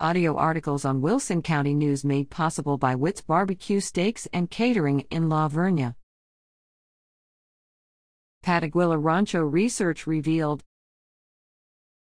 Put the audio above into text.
Audio articles on Wilson County News made possible by Witt's Barbecue Steaks and Catering in La Vernia. Pataguilla Rancho research revealed